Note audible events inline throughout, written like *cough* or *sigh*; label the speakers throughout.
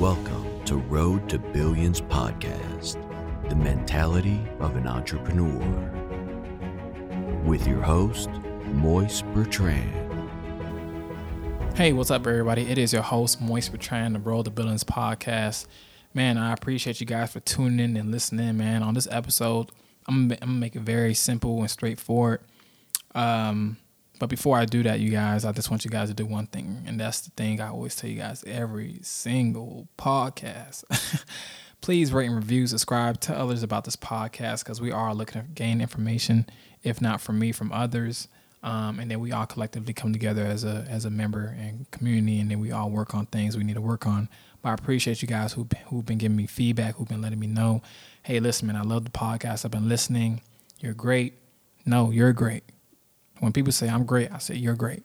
Speaker 1: Welcome to Road to Billions podcast, the mentality of an entrepreneur. With your host, Moise Bertrand.
Speaker 2: Hey, what's up, everybody? It is your host, Moise Bertrand, the Road to Billions podcast. Man, I appreciate you guys for tuning in and listening, man. On this episode, I'm, I'm gonna make it very simple and straightforward. Um, but before I do that, you guys, I just want you guys to do one thing, and that's the thing I always tell you guys every single podcast. *laughs* Please rate and review, subscribe, tell others about this podcast because we are looking to gain information, if not from me, from others. Um, and then we all collectively come together as a as a member and community, and then we all work on things we need to work on. But I appreciate you guys who who've been giving me feedback, who've been letting me know, hey, listen, man, I love the podcast. I've been listening. You're great. No, you're great. When people say I'm great, I say you're great.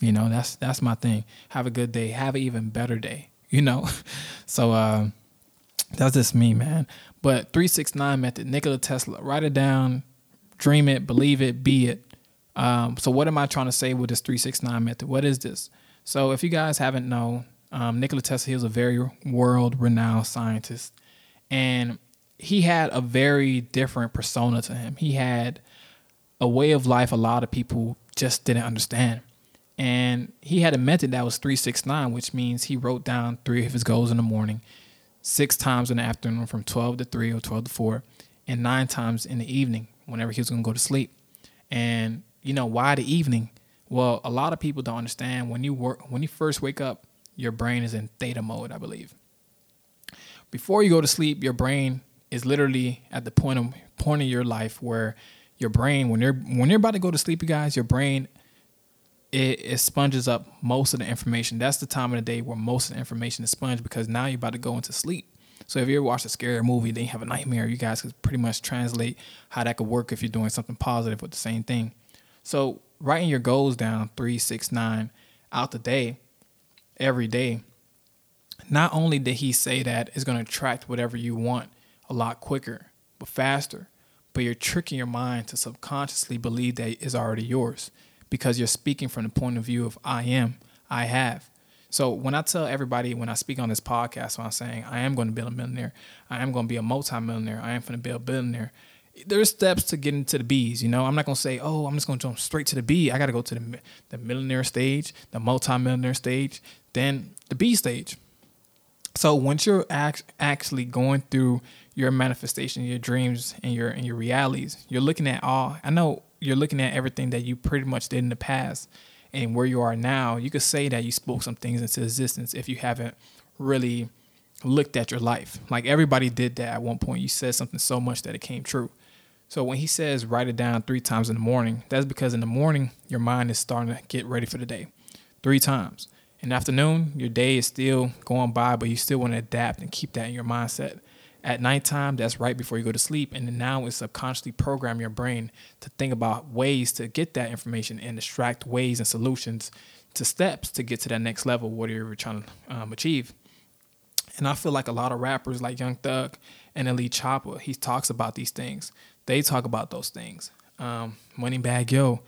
Speaker 2: You know, that's that's my thing. Have a good day. Have an even better day. *laughs* You know, so uh, that's just me, man. But three six nine method, Nikola Tesla. Write it down, dream it, believe it, be it. Um, so what am I trying to say with this three six nine method? What is this? So if you guys haven't known, um, Nikola Tesla, he was a very world renowned scientist, and he had a very different persona to him. He had a way of life a lot of people just didn't understand. And he had a method that was 369, which means he wrote down three of his goals in the morning, six times in the afternoon from 12 to 3 or 12 to 4, and nine times in the evening whenever he was going to go to sleep. And, you know, why the evening? Well, a lot of people don't understand when you work, when you first wake up, your brain is in theta mode, I believe. Before you go to sleep, your brain is literally at the point of point of your life where your brain when you're when you're about to go to sleep, you guys, your brain it, it sponges up most of the information. That's the time of the day where most of the information is sponged because now you're about to go into sleep. So if you ever watch a scary movie, then you have a nightmare, you guys could pretty much translate how that could work if you're doing something positive with the same thing. So writing your goals down three, six, nine out the day, every day. Not only did he say that it's going to attract whatever you want a lot quicker, but faster but you're tricking your mind to subconsciously believe that is already yours because you're speaking from the point of view of I am, I have. So when I tell everybody when I speak on this podcast, when I'm saying I am going to build a millionaire, I am going to be a multimillionaire, I am going to be a billionaire. There's steps to getting to the B's. You know, I'm not going to say, oh, I'm just going to jump straight to the B. I got to go to the the millionaire stage, the multimillionaire stage, then the B stage. So once you're act- actually going through your manifestation, your dreams, and your and your realities. You're looking at all. I know you're looking at everything that you pretty much did in the past, and where you are now. You could say that you spoke some things into existence if you haven't really looked at your life. Like everybody did that at one point. You said something so much that it came true. So when he says write it down three times in the morning, that's because in the morning your mind is starting to get ready for the day, three times. In the afternoon, your day is still going by, but you still want to adapt and keep that in your mindset at nighttime, that's right before you go to sleep. And now it's subconsciously program your brain to think about ways to get that information and extract ways and solutions to steps to get to that next level, what you're trying to um, achieve. And I feel like a lot of rappers like Young Thug and Elite Chopper, he talks about these things. They talk about those things. Um, Moneybagg Yo,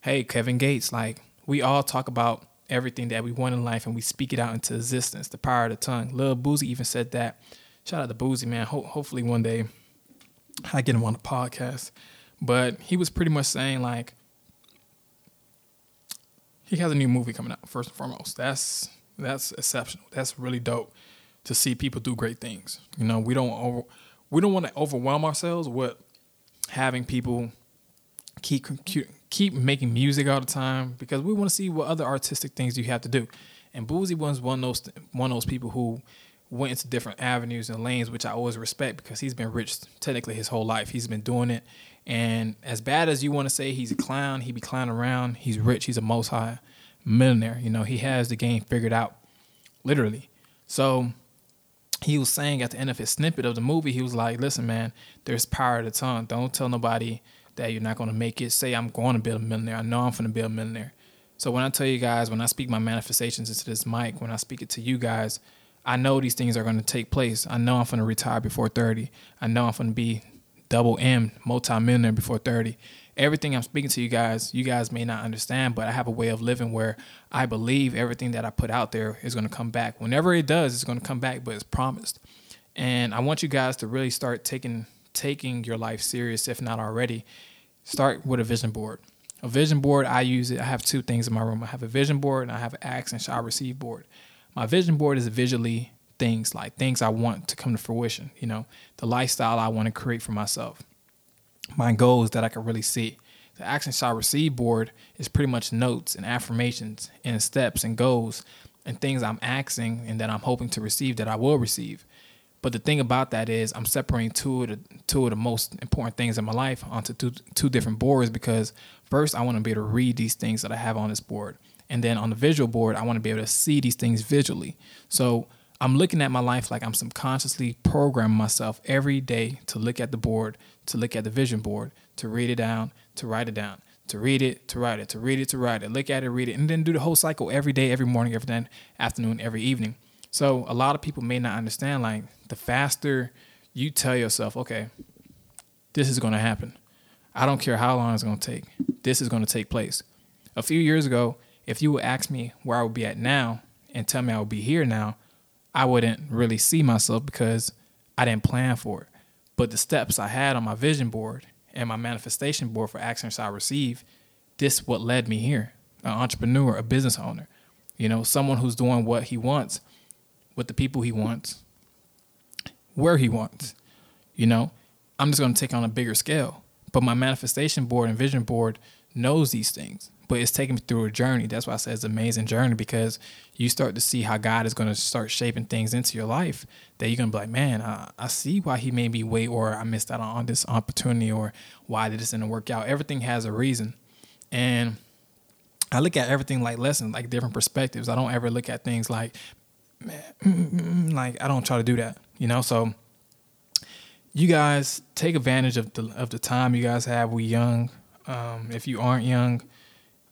Speaker 2: hey, Kevin Gates, like we all talk about everything that we want in life and we speak it out into existence, the power of the tongue. Lil Boosie even said that shout out to Boosie, man. Ho- hopefully one day I get him on the podcast. But he was pretty much saying like he has a new movie coming out. First and foremost, that's that's exceptional. That's really dope to see people do great things. You know, we don't over, we don't want to overwhelm ourselves with having people keep keep making music all the time because we want to see what other artistic things you have to do. And Boosie was one of those one of those people who went into different avenues and lanes, which I always respect because he's been rich technically his whole life. He's been doing it. And as bad as you want to say he's a clown, he be clowning around, he's rich, he's a most high millionaire. You know, he has the game figured out, literally. So he was saying at the end of his snippet of the movie, he was like, listen, man, there's power of the tongue. Don't tell nobody that you're not going to make it. Say, I'm going to build a millionaire. I know I'm going to build a millionaire. So when I tell you guys, when I speak my manifestations into this mic, when I speak it to you guys, I know these things are going to take place. I know I'm going to retire before 30. I know I'm going to be double M, multi-millionaire before 30. everything I'm speaking to you guys, you guys may not understand, but I have a way of living where I believe everything that I put out there is going to come back. Whenever it does, it's going to come back, but it's promised. And I want you guys to really start taking taking your life serious, if not already. Start with a vision board. A vision board, I use it. I have two things in my room. I have a vision board and I have an ask and shall receive board. My vision board is visually things like things I want to come to fruition, you know, the lifestyle I want to create for myself my goals that I can really see. The action shall receive board is pretty much notes and affirmations and steps and goals and things I'm asking and that I'm hoping to receive that I will receive. But the thing about that is I'm separating two of the two of the most important things in my life onto two two different boards because first I want to be able to read these things that I have on this board. And then on the visual board, I want to be able to see these things visually. So I'm looking at my life like I'm subconsciously programming myself every day to look at the board, to look at the vision board, to read it down, to write it down, to read it, to write it, to read it, to write it, look at it, read it, and then do the whole cycle every day, every morning, every day, afternoon, every evening. So a lot of people may not understand like the faster you tell yourself, okay, this is going to happen. I don't care how long it's going to take. This is going to take place. A few years ago, if you would ask me where I would be at now and tell me I would be here now, I wouldn't really see myself because I didn't plan for it. But the steps I had on my vision board and my manifestation board for actions I receive, this what led me here. An entrepreneur, a business owner, you know, someone who's doing what he wants with the people he wants, where he wants. You know, I'm just going to take on a bigger scale. But my manifestation board and vision board knows these things but it's taking me through a journey. That's why I say it's an amazing journey because you start to see how God is going to start shaping things into your life that you're going to be like, man, I, I see why he made me wait or I missed out on this opportunity or why did this didn't work out. Everything has a reason. And I look at everything like lessons, like different perspectives. I don't ever look at things like, man, mm, mm, mm, like I don't try to do that, you know? So you guys take advantage of the, of the time you guys have. We young. Um, if you aren't young,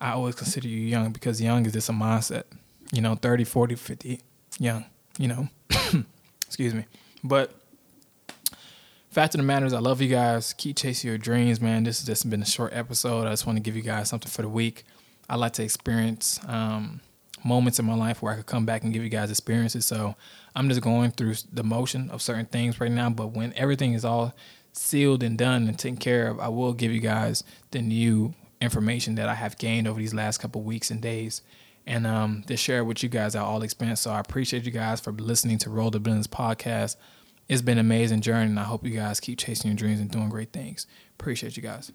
Speaker 2: I always consider you young because young is just a mindset. You know, 30, 40, 50, young, you know. *coughs* Excuse me. But fact of the matter is, I love you guys. Keep chasing your dreams, man. This has just been a short episode. I just want to give you guys something for the week. I like to experience um, moments in my life where I could come back and give you guys experiences. So I'm just going through the motion of certain things right now. But when everything is all sealed and done and taken care of, I will give you guys the new information that I have gained over these last couple weeks and days and um, to share with you guys our all experience. So I appreciate you guys for listening to Road to Billions podcast. It's been an amazing journey, and I hope you guys keep chasing your dreams and doing great things. Appreciate you guys.